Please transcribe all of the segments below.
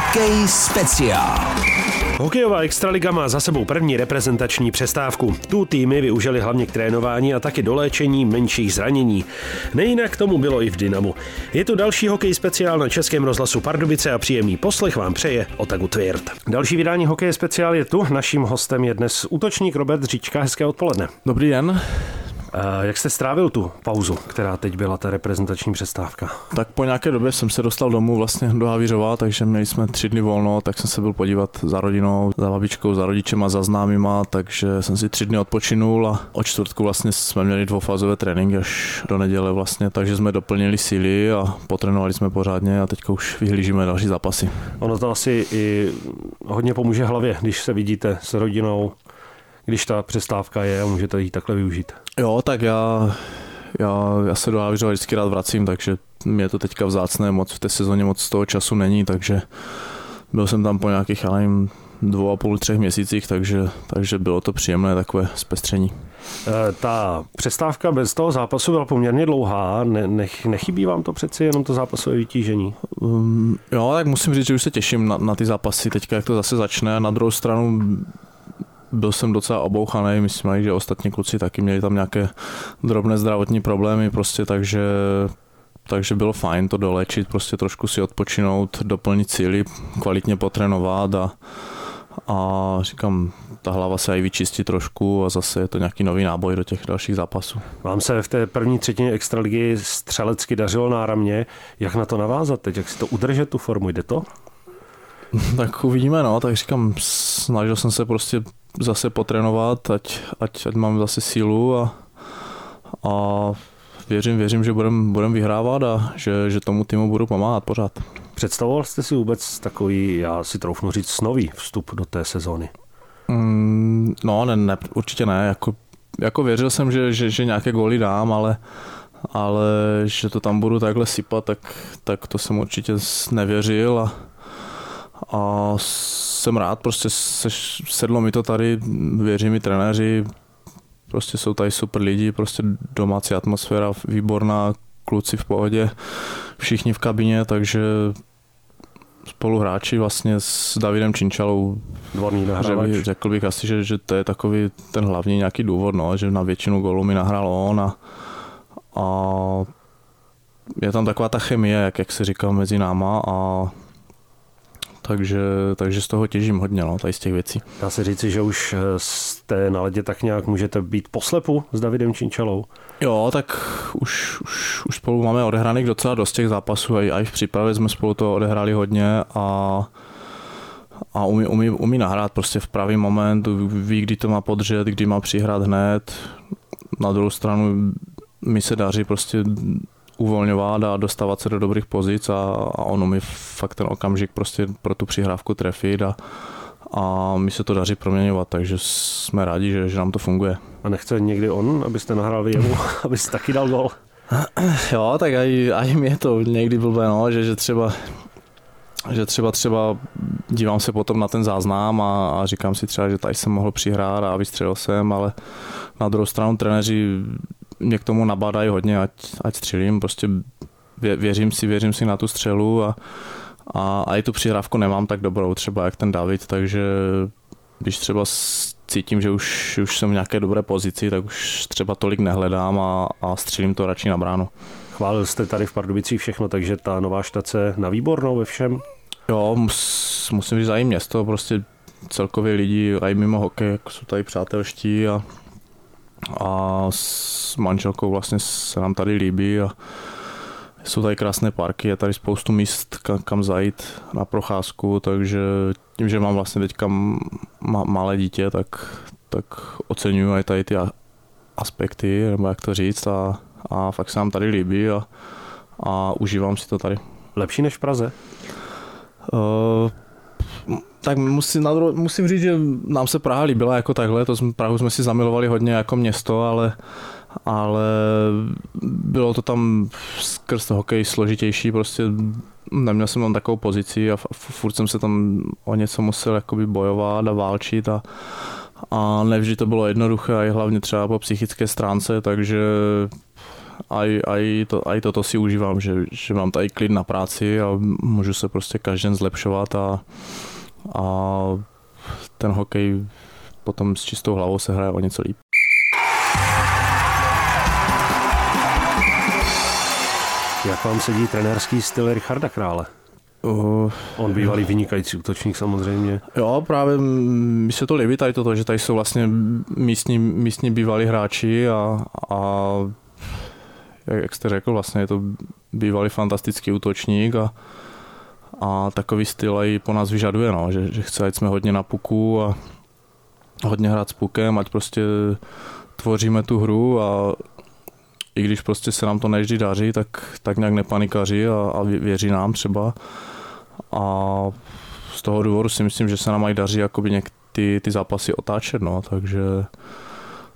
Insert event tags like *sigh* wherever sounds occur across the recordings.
Hokej speciál. Hokejová extraliga má za sebou první reprezentační přestávku. Tu týmy využili hlavně k trénování a taky do léčení menších zranění. Nejinak tomu bylo i v Dynamu. Je tu další hokej speciál na Českém rozhlasu Pardubice a příjemný poslech vám přeje Otagu Tvirt. Další vydání hokej speciál je tu. Naším hostem je dnes útočník Robert Říčka. Hezké odpoledne. Dobrý den. Jak jste strávil tu pauzu, která teď byla ta reprezentační přestávka? Tak po nějaké době jsem se dostal domů vlastně do Havířova, takže měli jsme tři dny volno, tak jsem se byl podívat za rodinou, za babičkou, za rodičema, za známýma, takže jsem si tři dny odpočinul a od čtvrtku vlastně jsme měli dvoufázové tréninky až do neděle vlastně, takže jsme doplnili síly a potrénovali jsme pořádně a teďka už vyhlížíme další zápasy. Ono to asi i hodně pomůže hlavě, když se vidíte s rodinou, když ta přestávka je a můžete ji takhle využít. Jo, tak já, já, já se do Havířova vždycky rád vracím, takže mě je to teďka vzácné, moc v té sezóně moc toho času není, takže byl jsem tam po nějakých, já nevím, dvou a půl, třech měsících, takže, takže bylo to příjemné takové zpestření. E, ta přestávka bez toho zápasu byla poměrně dlouhá. Ne, nech, nechybí vám to přeci jenom to zápasové vytížení? Um, jo, tak musím říct, že už se těším na, na ty zápasy teďka, jak to zase začne. Na druhou stranu byl jsem docela obouchaný, myslím, že ostatní kluci taky měli tam nějaké drobné zdravotní problémy, prostě takže takže bylo fajn to dolečit, prostě trošku si odpočinout, doplnit síly, kvalitně potrénovat a, a říkám, ta hlava se i vyčistí trošku a zase je to nějaký nový náboj do těch dalších zápasů. Vám se v té první třetině extraligy střelecky dařilo náramně. Jak na to navázat teď? Jak si to udržet, tu formu? Jde to? *laughs* tak uvidíme, no, tak říkám, snažil jsem se prostě zase potrénovat, ať, ať, ať mám zase sílu a, a věřím, věřím, že budeme budem vyhrávat a že, že tomu týmu budu pomáhat pořád. Představoval jste si vůbec takový, já si troufnu říct, snový vstup do té sezóny? Mm, no, ne, ne, určitě ne. Jako, jako věřil jsem, že, že, že nějaké góly dám, ale, ale že to tam budu takhle sypat, tak, tak to jsem určitě nevěřil a, a jsem rád, prostě se, sedlo mi to tady, věří mi trenéři, prostě jsou tady super lidi, prostě domácí atmosféra výborná, kluci v pohodě, všichni v kabině, takže spoluhráči vlastně s Davidem Činčalou. Dvorný nahrávač. Řekl bych asi, že, že to je takový ten hlavní nějaký důvod, no, že na většinu gólů mi nahrál on a, a je tam taková ta chemie, jak, jak se říká, mezi náma a takže, takže z toho těžím hodně, no, tady z těch věcí. Dá se říci, že už eh, jste na ledě tak nějak můžete být poslepu s Davidem Činčalou? Jo, tak už, už, už spolu máme odehraných docela dost těch zápasů, a i v přípravě jsme spolu to odehráli hodně a a umí, umí, umí nahrát prostě v pravý moment, ví, kdy to má podřet, kdy má přihrát hned. Na druhou stranu mi se daří prostě uvolňovat a dostávat se do dobrých pozic a, a ono mi fakt ten okamžik prostě pro tu přihrávku trefit a, a mi se to daří proměňovat, takže jsme rádi, že, že nám to funguje. A nechce někdy on, abyste nahrali jemu, *laughs* abyste taky dal gol? *clears throat* Jo, tak aj, aj mě to někdy blbé, no, že, že třeba že třeba třeba dívám se potom na ten záznam a, a říkám si třeba, že tady jsem mohl přihrát a vystřelil jsem, ale na druhou stranu trenéři mě k tomu nabádají hodně, ať, ať střelím, prostě vě, věřím si, věřím si na tu střelu a, a, a i tu přihrávku nemám tak dobrou třeba jak ten David, takže když třeba cítím, že už, už jsem v nějaké dobré pozici, tak už třeba tolik nehledám a, a střelím to radši na bránu. Chválil jste tady v Pardubicích všechno, takže ta nová štace na výbornou ve všem? Jo, mus, musím říct, i město, prostě celkově lidi, i mimo hokej, jsou tady přátelští a, a s manželkou vlastně se nám tady líbí a jsou tady krásné parky, je tady spoustu míst, kam zajít na procházku, takže tím, že mám vlastně teďka malé dítě, tak, tak oceňuji i tady ty aspekty, nebo jak to říct, a, a fakt se nám tady líbí a, a užívám si to tady. Lepší než v Praze? Uh, tak musím, na druhou, musím říct, že nám se Praha líbila jako takhle, to jsme, Prahu jsme si zamilovali hodně jako město, ale, ale bylo to tam skrz hokej složitější, prostě neměl jsem tam takovou pozici a furt jsem se tam o něco musel jakoby bojovat a válčit a, a nevždy to bylo jednoduché, a hlavně třeba po psychické stránce, takže aj, aj, to, aj toto si užívám, že, že mám tady klid na práci a můžu se prostě každý den zlepšovat a, a ten hokej potom s čistou hlavou se hraje o něco líp. Jak vám sedí trenérský styl Richarda Krále? Uh, On bývalý vynikající útočník samozřejmě. Jo, právě mi se to líbí tady toto, že tady jsou vlastně místní, místní bývalí hráči a, a jak jste řekl, vlastně je to bývalý fantastický útočník a, a takový styl i po nás vyžaduje, no, že, že chce, ať jsme hodně na puku a hodně hrát s pukem, ať prostě tvoříme tu hru a i když prostě se nám to neždy daří, tak, tak nějak nepanikaří a, a věří nám třeba. A z toho důvodu si myslím, že se nám mají daří jakoby něk ty, ty zápasy otáčet, no, takže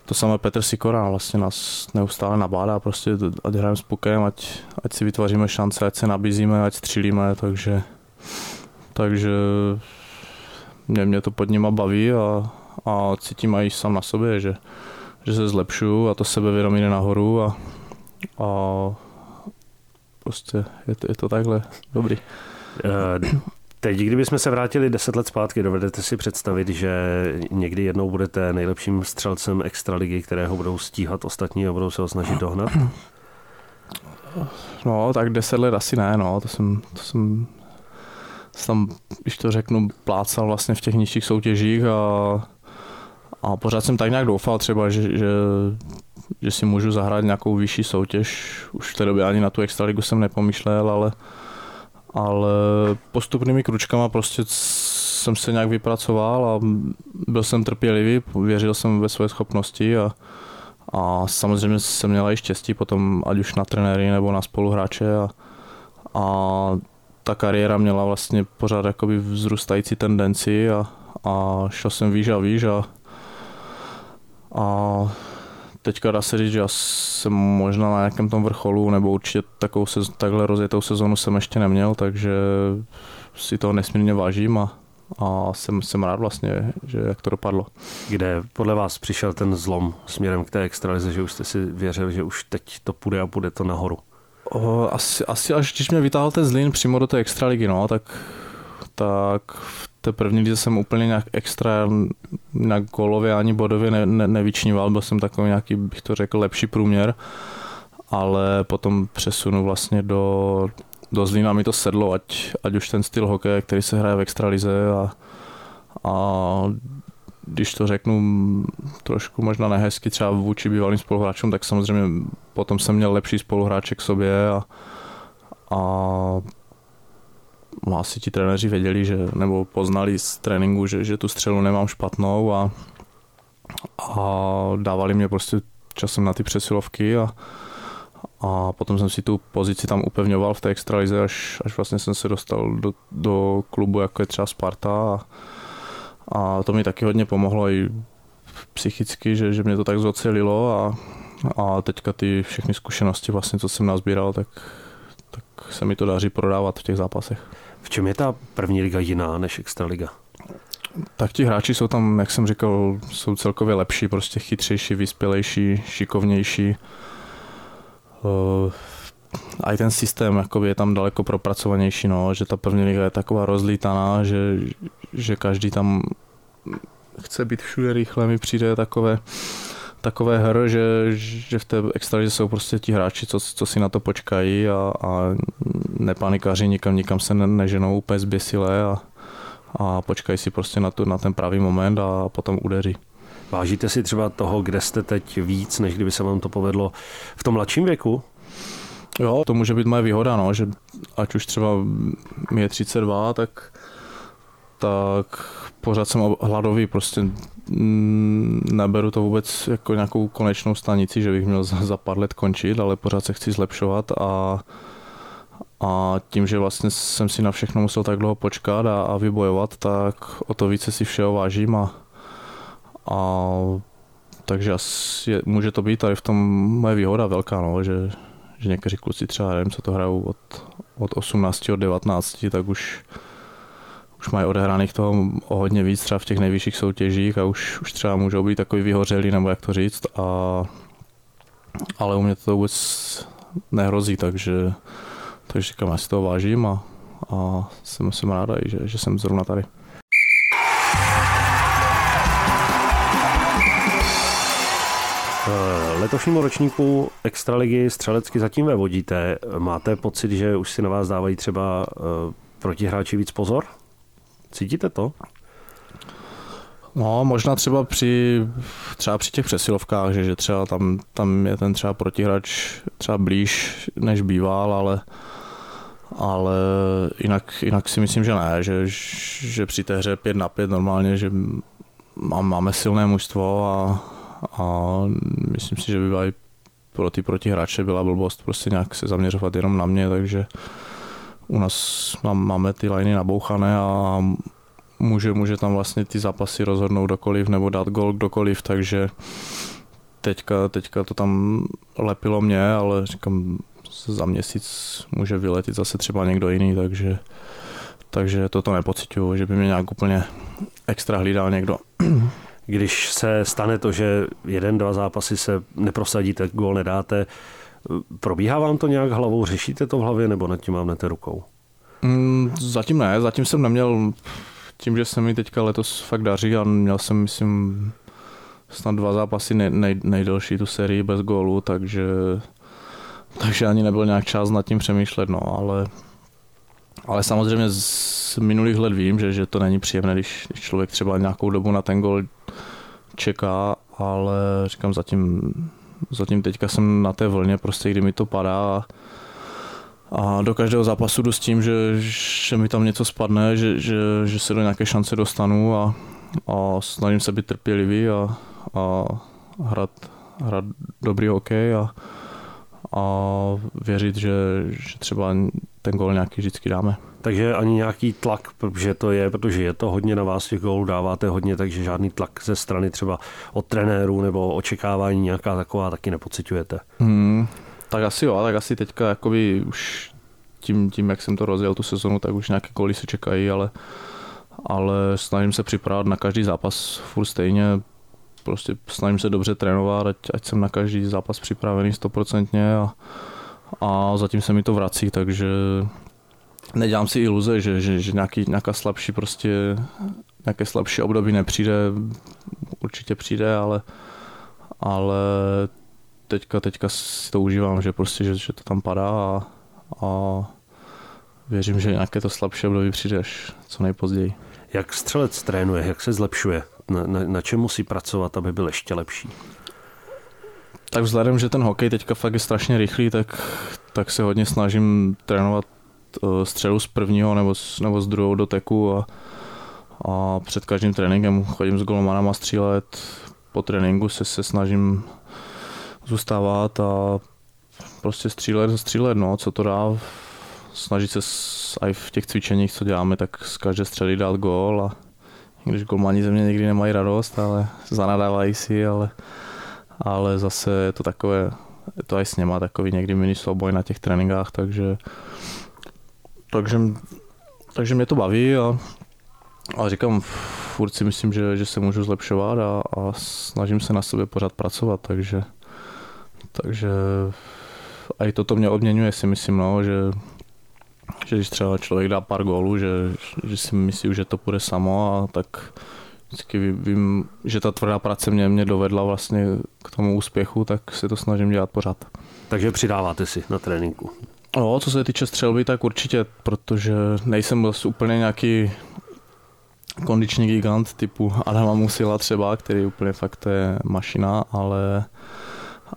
to samé Petr Sikora vlastně nás neustále nabádá, prostě ať hrajeme s pukem, ať, ať si vytváříme šance, ať se nabízíme, ať střílíme, takže, takže mě, mě to pod nima baví a, a cítím i sám na sobě, že, že se zlepšuju a to sebevědomí jde nahoru a, a prostě je to, je to takhle dobrý. Uh, Teď, kdybychom se vrátili deset let zpátky, dovedete si představit, že někdy jednou budete nejlepším střelcem extraligy, kterého budou stíhat ostatní a budou se ho snažit dohnat? No, tak deset let asi ne, no, to jsem, to jsem tam, když to řeknu, plácal vlastně v těch nižších soutěžích a, a pořád jsem tak nějak doufal třeba, že, že, že si můžu zahrát nějakou vyšší soutěž. Už v té době ani na tu extraligu jsem nepomýšlel, ale ale postupnými kručkama prostě jsem se nějak vypracoval a byl jsem trpělivý, věřil jsem ve své schopnosti a, a samozřejmě jsem měl i štěstí potom, ať už na trenéry nebo na spoluhráče a, a ta kariéra měla vlastně pořád jakoby vzrůstající tendenci a, a šel jsem výš a výš a, a teďka dá se říct, že já jsem možná na nějakém tom vrcholu, nebo určitě takovou se, takhle rozjetou sezonu jsem ještě neměl, takže si toho nesmírně vážím a, a jsem, jsem rád vlastně, že jak to dopadlo. Kde podle vás přišel ten zlom směrem k té extralize, že už jste si věřil, že už teď to půjde a půjde to nahoru? O, asi, asi až když mě vytáhl ten zlín přímo do té extraligy, no, tak, tak v té první lize jsem úplně nějak extra na golově ani bodově ne, ne, nevyčníval, byl jsem takový nějaký, bych to řekl, lepší průměr, ale potom přesunu vlastně do, do Zlína mi to sedlo, ať, ať už ten styl hokeje, který se hraje v extralize a, a když to řeknu trošku možná nehezky třeba vůči bývalým spoluhráčům, tak samozřejmě potom jsem měl lepší spoluhráče k sobě a, a No, asi ti trenéři věděli, že, nebo poznali z tréninku, že, že tu střelu nemám špatnou a, a dávali mě prostě časem na ty přesilovky a, a potom jsem si tu pozici tam upevňoval v té extralize, až, až vlastně jsem se dostal do, do klubu, jako je třeba Sparta a, a to mi taky hodně pomohlo i psychicky, že, že mě to tak zocelilo a, a teďka ty všechny zkušenosti vlastně, co jsem nazbíral, tak, tak se mi to daří prodávat v těch zápasech. V čem je ta první liga jiná než extraliga? Tak ti hráči jsou tam, jak jsem říkal, jsou celkově lepší, prostě chytřejší, vyspělejší, šikovnější. Uh, a i ten systém jakoby, je tam daleko propracovanější, no, že ta první liga je taková rozlítaná, že, že každý tam chce být všude rychle, mi přijde takové takové hr, že, že v té extralize jsou prostě ti hráči, co, co si na to počkají a, a nepanikaří nikam, nikam se ne, neženou úplně zběsile a, a počkají si prostě na, tu, na ten pravý moment a potom udeří. Vážíte si třeba toho, kde jste teď víc, než kdyby se vám to povedlo v tom mladším věku? Jo, to může být moje výhoda, no, že ať už třeba mi je 32, tak tak pořád jsem hladový, prostě neberu to vůbec jako nějakou konečnou stanici, že bych měl za, za pár let končit, ale pořád se chci zlepšovat a, a tím, že vlastně jsem si na všechno musel tak dlouho počkat a, a vybojovat, tak o to více si všeho vážím a, a takže asi je, může to být tady v tom moje výhoda velká, no, že, že někteří kluci třeba, nevím, co to hrajou od, od 18, od 19, tak už už mají odehraných toho o hodně víc třeba v těch nejvyšších soutěžích a už, už třeba můžou být takový vyhořelí, nebo jak to říct. A, ale u mě to vůbec nehrozí, takže, takže říkám, já si toho vážím a, a jsem, jsem ráda, že, že jsem zrovna tady. Eh, letošnímu ročníku Extraligy střelecky zatím ve vodíte. Máte pocit, že už si na vás dávají třeba uh, protihráči víc pozor? Cítíte to? No, možná třeba při, třeba při těch přesilovkách, že, že třeba tam, tam je ten třeba protihráč třeba blíž, než býval, ale, ale jinak, jinak si myslím, že ne, že, že při té hře 5 na 5 normálně, že máme silné mužstvo a, a myslím si, že by pro ty protihráče byla blbost prostě nějak se zaměřovat jenom na mě, takže u nás máme ty liny nabouchané a může, může tam vlastně ty zápasy rozhodnout kdokoliv nebo dát gol kdokoliv, takže teďka, teďka to tam lepilo mě, ale říkám, za měsíc může vyletit zase třeba někdo jiný, takže, takže toto nepocituju, že by mě nějak úplně extra hlídal někdo. Když se stane to, že jeden, dva zápasy se neprosadíte, gól nedáte, probíhá vám to nějak hlavou, řešíte to v hlavě nebo nad tím mávnete rukou? Mm, zatím ne, zatím jsem neměl tím, že se mi teďka letos fakt daří a měl jsem, myslím, snad dva zápasy nej, nej, nejdelší tu sérii bez gólu, takže, takže ani nebyl nějak čas nad tím přemýšlet, no, ale, ale samozřejmě z minulých let vím, že, že to není příjemné, když, když člověk třeba nějakou dobu na ten gól čeká, ale říkám zatím, zatím teďka jsem na té vlně, prostě kdy mi to padá a, a do každého zápasu jdu s tím, že, že mi tam něco spadne, že, že, že se do nějaké šance dostanu a, a snažím se být trpělivý a, a hrát, hrát dobrý hokej a, a věřit, že, že třeba ten gol nějaký vždycky dáme. Takže ani nějaký tlak, protože to je, protože je to hodně na vás, těch gólů dáváte hodně, takže žádný tlak ze strany třeba od trenérů nebo očekávání nějaká taková taky nepocitujete. Hmm, tak asi jo, tak asi teďka jakoby už tím, tím, jak jsem to rozjel tu sezonu, tak už nějaké góly se čekají, ale, ale snažím se připravovat na každý zápas furt stejně, prostě snažím se dobře trénovat, ať, ať jsem na každý zápas připravený stoprocentně a, a zatím se mi to vrací, takže nedělám si iluze, že, že, že nějaký, nějaká slabší prostě nějaké slabší období nepřijde, určitě přijde, ale, ale teďka, teďka si to užívám, že prostě, že, že to tam padá a, a věřím, že nějaké to slabší období přijde až co nejpozději. Jak střelec trénuje, jak se zlepšuje? Na, na, na čem musí pracovat, aby byl ještě lepší? Tak vzhledem, že ten hokej teďka fakt je strašně rychlý, tak, tak se hodně snažím trénovat eh, střelu z prvního nebo z, nebo z druhou doteku a, a před každým tréninkem chodím s golmanama střílet, po tréninku se, se snažím zůstávat a prostě střílet, střílet, no, co to dá, snažit se i v těch cvičeních, co děláme, tak z každé střely dát gól a když golmani ze mě někdy nemají radost, ale zanadávají si, ale, ale zase je to takové, to i s něma takový někdy mini souboj na těch tréninkách, takže takže, takže mě to baví a, a říkám, furt si myslím, že, že se můžu zlepšovat a, a snažím se na sobě pořád pracovat, takže takže a i toto mě odměňuje si myslím, no, že, že když třeba člověk dá pár gólů, že, že si myslí, že to půjde samo a tak vždycky vím, že ta tvrdá práce mě, mě dovedla vlastně k tomu úspěchu, tak si to snažím dělat pořád. Takže přidáváte si na tréninku? No, co se týče střelby, tak určitě, protože nejsem vlastně úplně nějaký kondiční gigant typu Adama Musila třeba, který úplně fakt je mašina, ale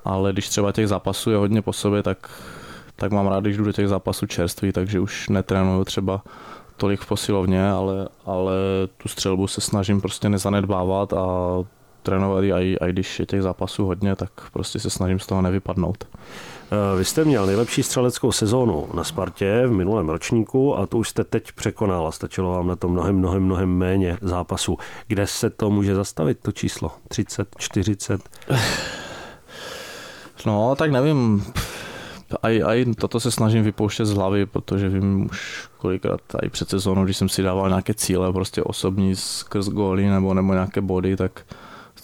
ale když třeba těch zápasů je hodně po sobě, tak, tak mám rád, když jdu do těch zápasů čerství, takže už netrénuju třeba tolik v posilovně, ale, ale tu střelbu se snažím prostě nezanedbávat a trénovat i, i když je těch zápasů hodně, tak prostě se snažím z toho nevypadnout. Eh, vy jste měl nejlepší střeleckou sezónu na Spartě v minulém ročníku a to už jste teď překonal a stačilo vám na to mnohem, mnohem, mnohem méně zápasů. Kde se to může zastavit, to číslo? 30, 40? No, tak nevím. Aj, aj toto se snažím vypouštět z hlavy, protože vím už kolikrát i před sezónou, když jsem si dával nějaké cíle, prostě osobní skrz góly nebo, nebo nějaké body, tak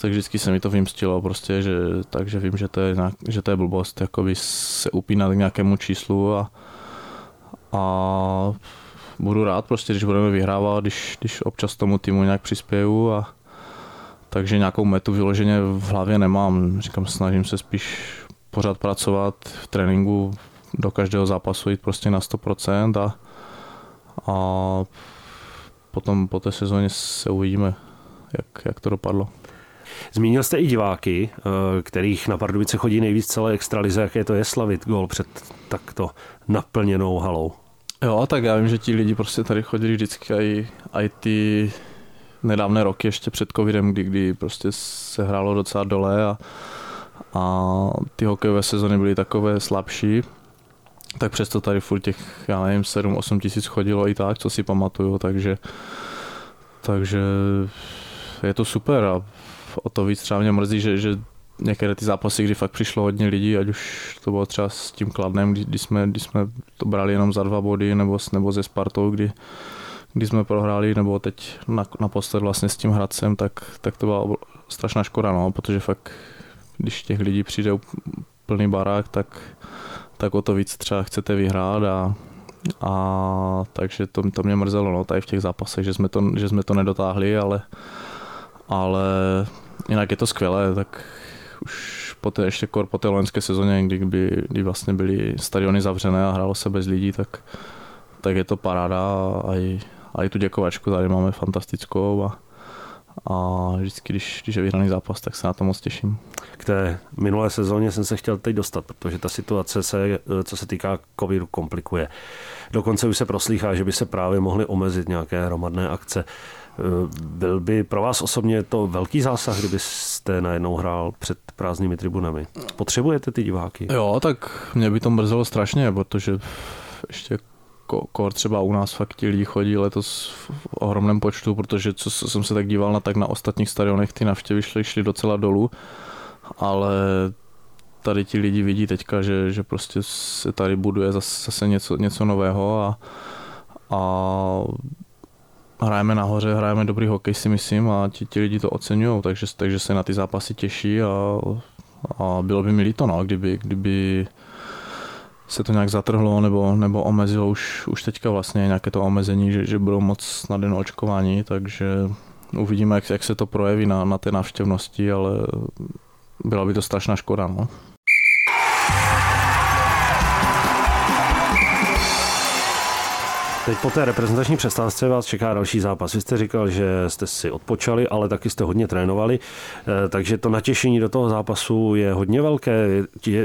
tak vždycky se mi to vymstilo prostě, že, takže vím, že to je, nějak, že to je blbost, jakoby se upínat k nějakému číslu a, a budu rád prostě, když budeme vyhrávat, když, když občas tomu týmu nějak přispěju a takže nějakou metu vyloženě v hlavě nemám. Říkám, snažím se spíš pořád pracovat v tréninku, do každého zápasu jít prostě na 100% a, a potom po té sezóně se uvidíme, jak, jak to dopadlo. Zmínil jste i diváky, eh, kterých na Pardubice chodí nejvíc celé extralize, jaké to je slavit gol před takto naplněnou halou. Jo, tak já vím, že ti lidi prostě tady chodili vždycky i, i ty nedávné roky ještě před covidem, kdy, kdy prostě se hrálo docela dole a, a ty hokejové sezony byly takové slabší, tak přesto tady furt těch, já nevím, 7-8 tisíc chodilo i tak, co si pamatuju, takže, takže je to super a o to víc třeba mě mrzí, že, že některé ty zápasy, kdy fakt přišlo hodně lidí, ať už to bylo třeba s tím Kladnem, kdy, kdy, jsme, kdy jsme to brali jenom za dva body, nebo, nebo ze Spartou, kdy, kdy jsme prohráli, nebo teď na, naposled vlastně s tím Hradcem, tak, tak to byla strašná škoda, no, protože fakt, když těch lidí přijde plný barák, tak, tak o to víc třeba chcete vyhrát a, a takže to, to mě mrzelo no, tady v těch zápasech, že jsme to, že jsme to nedotáhli, ale, ale jinak je to skvělé, tak už po té, ještě kor po té loňské sezóně, kdy, kdy, kdy vlastně byly stadiony zavřené a hrálo se bez lidí, tak, tak je to paráda a i, a i tu děkovačku tady máme fantastickou a, a vždycky, když, když je vyhraný zápas, tak se na to moc těším. K té minulé sezóně jsem se chtěl teď dostat, protože ta situace se, co se týká covidu, komplikuje. Dokonce už se proslýchá, že by se právě mohly omezit nějaké hromadné akce. Byl by pro vás osobně to velký zásah, kdybyste najednou hrál před prázdnými tribunami? Potřebujete ty diváky? Jo, tak mě by to mrzelo strašně, protože ještě kor třeba u nás fakt ti lidi chodí letos v ohromném počtu, protože co jsem se tak díval na tak na ostatních stadionech, ty navštěvy šly, šly docela dolů, ale tady ti lidi vidí teďka, že, že prostě se tady buduje zase, zase něco, něco nového a, a hrajeme nahoře, hrajeme dobrý hokej si myslím a ti, ti lidi to oceňují, takže, takže se na ty zápasy těší a, a bylo by mi líto, no, kdyby, kdyby se to nějak zatrhlo nebo, nebo omezilo už, už teďka vlastně nějaké to omezení, že, že budou moc na den očkování, takže uvidíme, jak, jak se to projeví na, na té návštěvnosti, ale byla by to strašná škoda. No. Teď po té reprezentační přestávce vás čeká další zápas. Vy jste říkal, že jste si odpočali, ale taky jste hodně trénovali, eh, takže to natěšení do toho zápasu je hodně velké.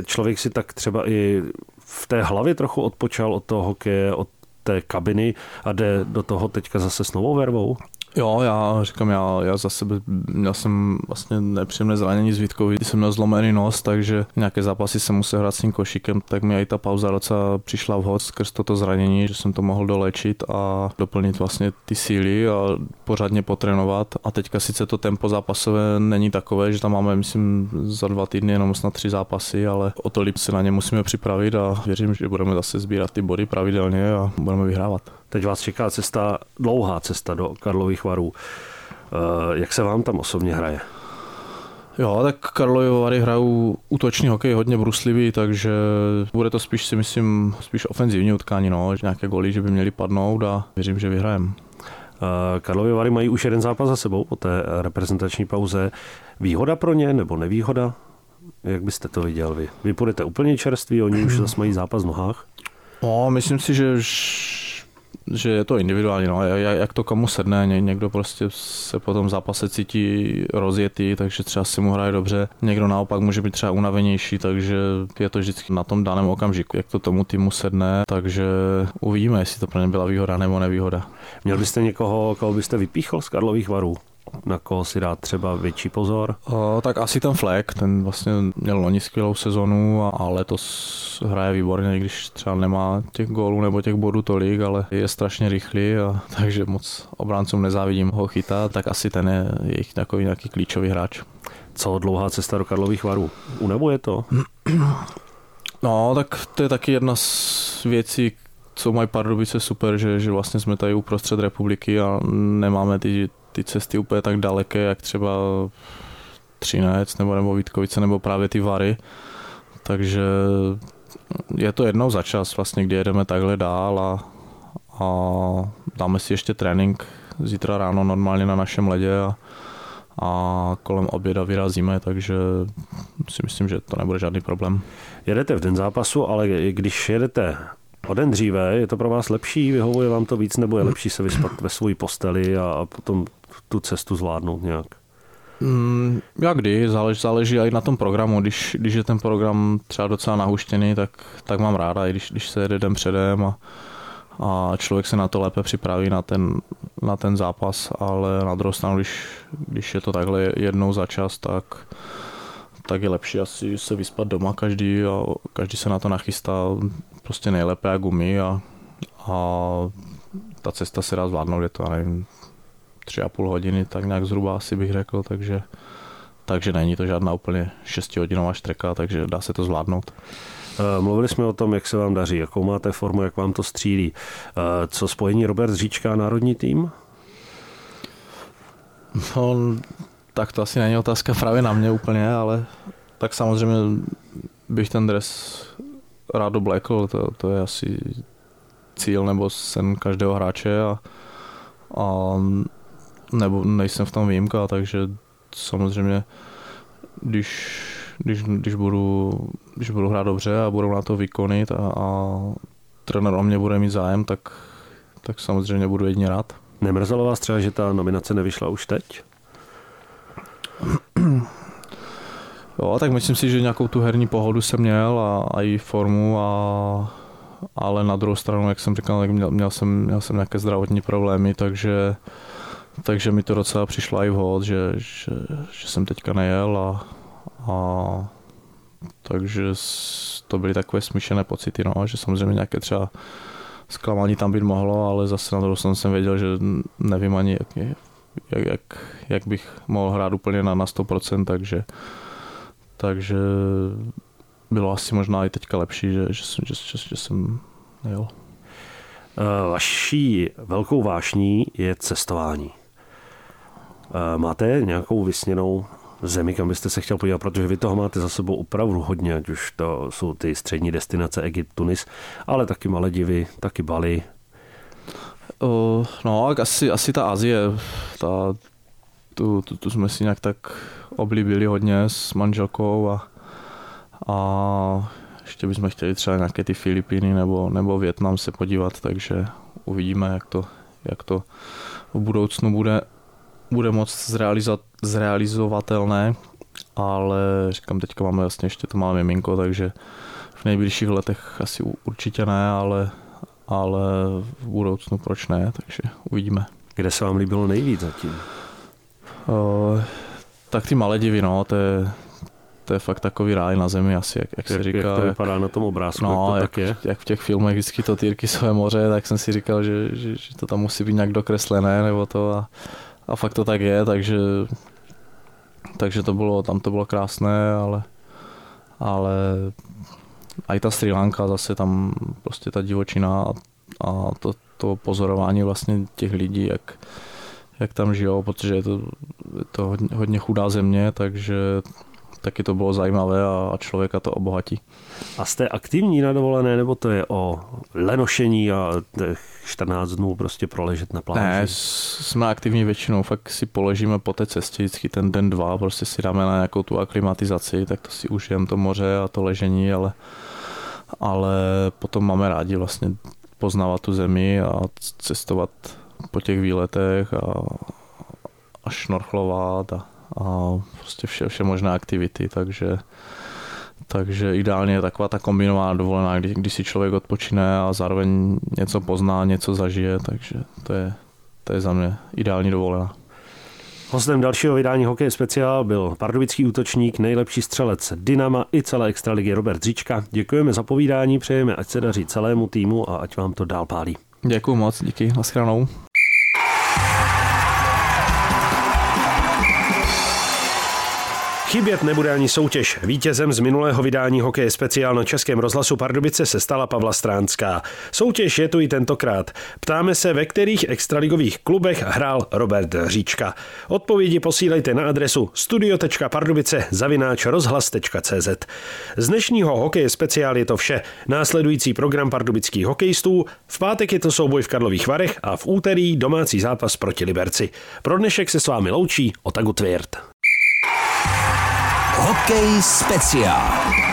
Člověk si tak třeba i v té hlavě trochu odpočal od toho hokeje, od té kabiny a jde do toho teďka zase s novou vervou? Jo, já říkám, já, já za sebe, měl jsem vlastně nepříjemné zranění z Vítkovi, jsem měl zlomený nos, takže nějaké zápasy jsem musel hrát s tím košíkem, tak mi i ta pauza docela přišla vhod skrz toto zranění, že jsem to mohl dolečit a doplnit vlastně ty síly a pořádně potrénovat. A teďka sice to tempo zápasové není takové, že tam máme, myslím, za dva týdny jenom snad tři zápasy, ale o to líp se na ně musíme připravit a věřím, že budeme zase sbírat ty body pravidelně a budeme vyhrávat. Teď vás čeká cesta, dlouhá cesta do Karlových varů. Eh, jak se vám tam osobně hraje? Jo, tak Karlovy Vary hrajou útočný hokej hodně bruslivý, takže bude to spíš si myslím spíš ofenzivní utkání, no, že nějaké goly, že by měli padnout a věřím, že vyhrajem. Eh, Karlovy Vary mají už jeden zápas za sebou po té reprezentační pauze. Výhoda pro ně nebo nevýhoda? Jak byste to viděl vy? Vy půjdete úplně čerství, oni už *clears throat* zase mají zápas v nohách? No, myslím si, že že je to individuální, no, jak, to komu sedne, Ně, někdo prostě se po tom zápase cítí rozjetý, takže třeba si mu hraje dobře, někdo naopak může být třeba unavenější, takže je to vždycky na tom daném okamžiku, jak to tomu týmu sedne, takže uvidíme, jestli to pro ně byla výhoda nebo nevýhoda. Měl byste někoho, koho byste vypíchl z Karlových varů? Na koho si dát třeba větší pozor? O, tak asi ten Fleck, ten vlastně měl loni skvělou sezonu a, a letos hraje výborně, když třeba nemá těch gólů nebo těch bodů tolik, ale je strašně rychlý, a, *laughs* takže moc obráncům nezávidím ho chytat, tak asi ten je jejich takový nějaký klíčový hráč. Co dlouhá cesta do Karlových varů? Unavuje to? *clears throat* No, tak to je taky jedna z věcí, co mají Pardubice super, že, že vlastně jsme tady uprostřed republiky a nemáme ty ty cesty úplně tak daleké, jak třeba Třinec nebo, nebo Vítkovice nebo právě ty Vary. Takže je to jednou za čas vlastně, kdy jedeme takhle dál a, a dáme si ještě trénink zítra ráno normálně na našem ledě a, a kolem oběda vyrazíme, takže si myslím, že to nebude žádný problém. Jedete v den zápasu, ale když jedete o den dříve, je to pro vás lepší, vyhovuje vám to víc, nebo je lepší se vyspat ve své posteli a potom tu cestu zvládnout nějak? Mm, jak kdy, záleží, záleží i na tom programu. Když, když je ten program třeba docela nahuštěný, tak, tak mám ráda, i když, když se jede den předem a, a člověk se na to lépe připraví na ten, na ten zápas, ale na druhou stranu, když, když je to takhle jednou za čas, tak, tak je lepší asi se vyspat doma každý a každý se na to nachystá prostě nejlépe jak umí a, a ta cesta se dá zvládnout, je to, já nevím, tři a půl hodiny, tak nějak zhruba asi bych řekl, takže, takže není to žádná úplně 6 hodinová štreka, takže dá se to zvládnout. Eh, mluvili jsme o tom, jak se vám daří, jakou máte formu, jak vám to střílí. Eh, co spojení Robert Říčka národní tým? No, tak to asi není otázka právě na mě úplně, ale tak samozřejmě bych ten dres rád oblekl, to, to je asi cíl nebo sen každého hráče a, a nebo nejsem v tom výjimka, takže samozřejmě když, když, když, budu, když budu hrát dobře a budu na to vykonit a, a trenér o mě bude mít zájem, tak, tak samozřejmě budu jedině rád. Nemrzelo vás třeba, že ta nominace nevyšla už teď? Jo, tak myslím si, že nějakou tu herní pohodu jsem měl a, a i formu, a, ale na druhou stranu, jak jsem říkal, tak měl, měl, jsem, měl jsem nějaké zdravotní problémy, takže takže mi to docela přišlo i vhod, že, že, že jsem teďka nejel a, a takže to byly takové smíšené pocity, no, že samozřejmě nějaké třeba zklamání tam být mohlo, ale zase na druhou jsem věděl, že nevím ani, jak, jak, jak, jak bych mohl hrát úplně na, na 100%, takže, takže bylo asi možná i teďka lepší, že, že, že, že, že jsem nejel. Vaší velkou vášní je cestování. Máte nějakou vysněnou zemi, kam byste se chtěl podívat, protože vy toho máte za sebou opravdu hodně, ať už to jsou ty střední destinace Egypt, Tunis, ale taky Maledivy, taky Bali. Uh, no, asi, asi ta Azie, ta, tu, tu, tu, jsme si nějak tak oblíbili hodně s manželkou a, a ještě bychom chtěli třeba nějaké ty Filipíny nebo, nebo Větnam se podívat, takže uvidíme, jak to, jak to v budoucnu bude bude moc zrealizovat, zrealizovatelné, ale říkám, teďka máme vlastně ještě to malé miminko, takže v nejbližších letech asi určitě ne, ale, ale v budoucnu proč ne, takže uvidíme. Kde se vám líbilo nejvíc zatím? Uh, tak ty Maledivy, no, to je, to je fakt takový ráj na zemi asi, jak, jak, jak se říká. Jak to vypadá jak, na tom obrázku, no, jak to jak, tak je? Jak v těch filmech vždycky to Tyrkisové moře, tak jsem si říkal, že, že, že to tam musí být nějak dokreslené nebo to a a fakt to tak je, takže, takže to bylo, tam to bylo krásné, ale, ale i ta Sri Lanka zase tam prostě ta divočina a, a to, to pozorování vlastně těch lidí, jak, jak tam žijou, protože je to, je to hodně, hodně chudá země, takže taky to bylo zajímavé a, a člověka to obohatí. A jste aktivní na dovolené, nebo to je o lenošení a těch 14 dnů prostě proležet na pláži? Ne, jsme aktivní většinou, fakt si položíme po té cestě vždycky ten den, dva, prostě si dáme na nějakou tu aklimatizaci, tak to si užijem to moře a to ležení, ale, ale potom máme rádi vlastně poznávat tu zemi a cestovat po těch výletech a, a šnorchlovat a, a prostě vše, vše možné aktivity, takže takže ideálně je taková ta kombinovaná dovolená, kdy, kdy si člověk odpočine a zároveň něco pozná, něco zažije, takže to je, to je za mě ideální dovolená. Hostem dalšího vydání Hokej speciál byl pardubický útočník, nejlepší střelec Dynama i celé extraligy Robert Říčka. Děkujeme za povídání, přejeme, ať se daří celému týmu a ať vám to dál pálí. Děkuji moc, díky, nashledanou. Chybět nebude ani soutěž. Vítězem z minulého vydání hokeje speciál na Českém rozhlasu Pardubice se stala Pavla Stránská. Soutěž je tu i tentokrát. Ptáme se, ve kterých extraligových klubech hrál Robert Říčka. Odpovědi posílejte na adresu studio.pardubice zavináč rozhlas.cz. Z dnešního hokeje speciál je to vše. Následující program pardubických hokejistů. V pátek je to souboj v Karlových Varech a v úterý domácí zápas proti Liberci. Pro dnešek se s vámi loučí Otagu Tvěrt. Hokej speciál.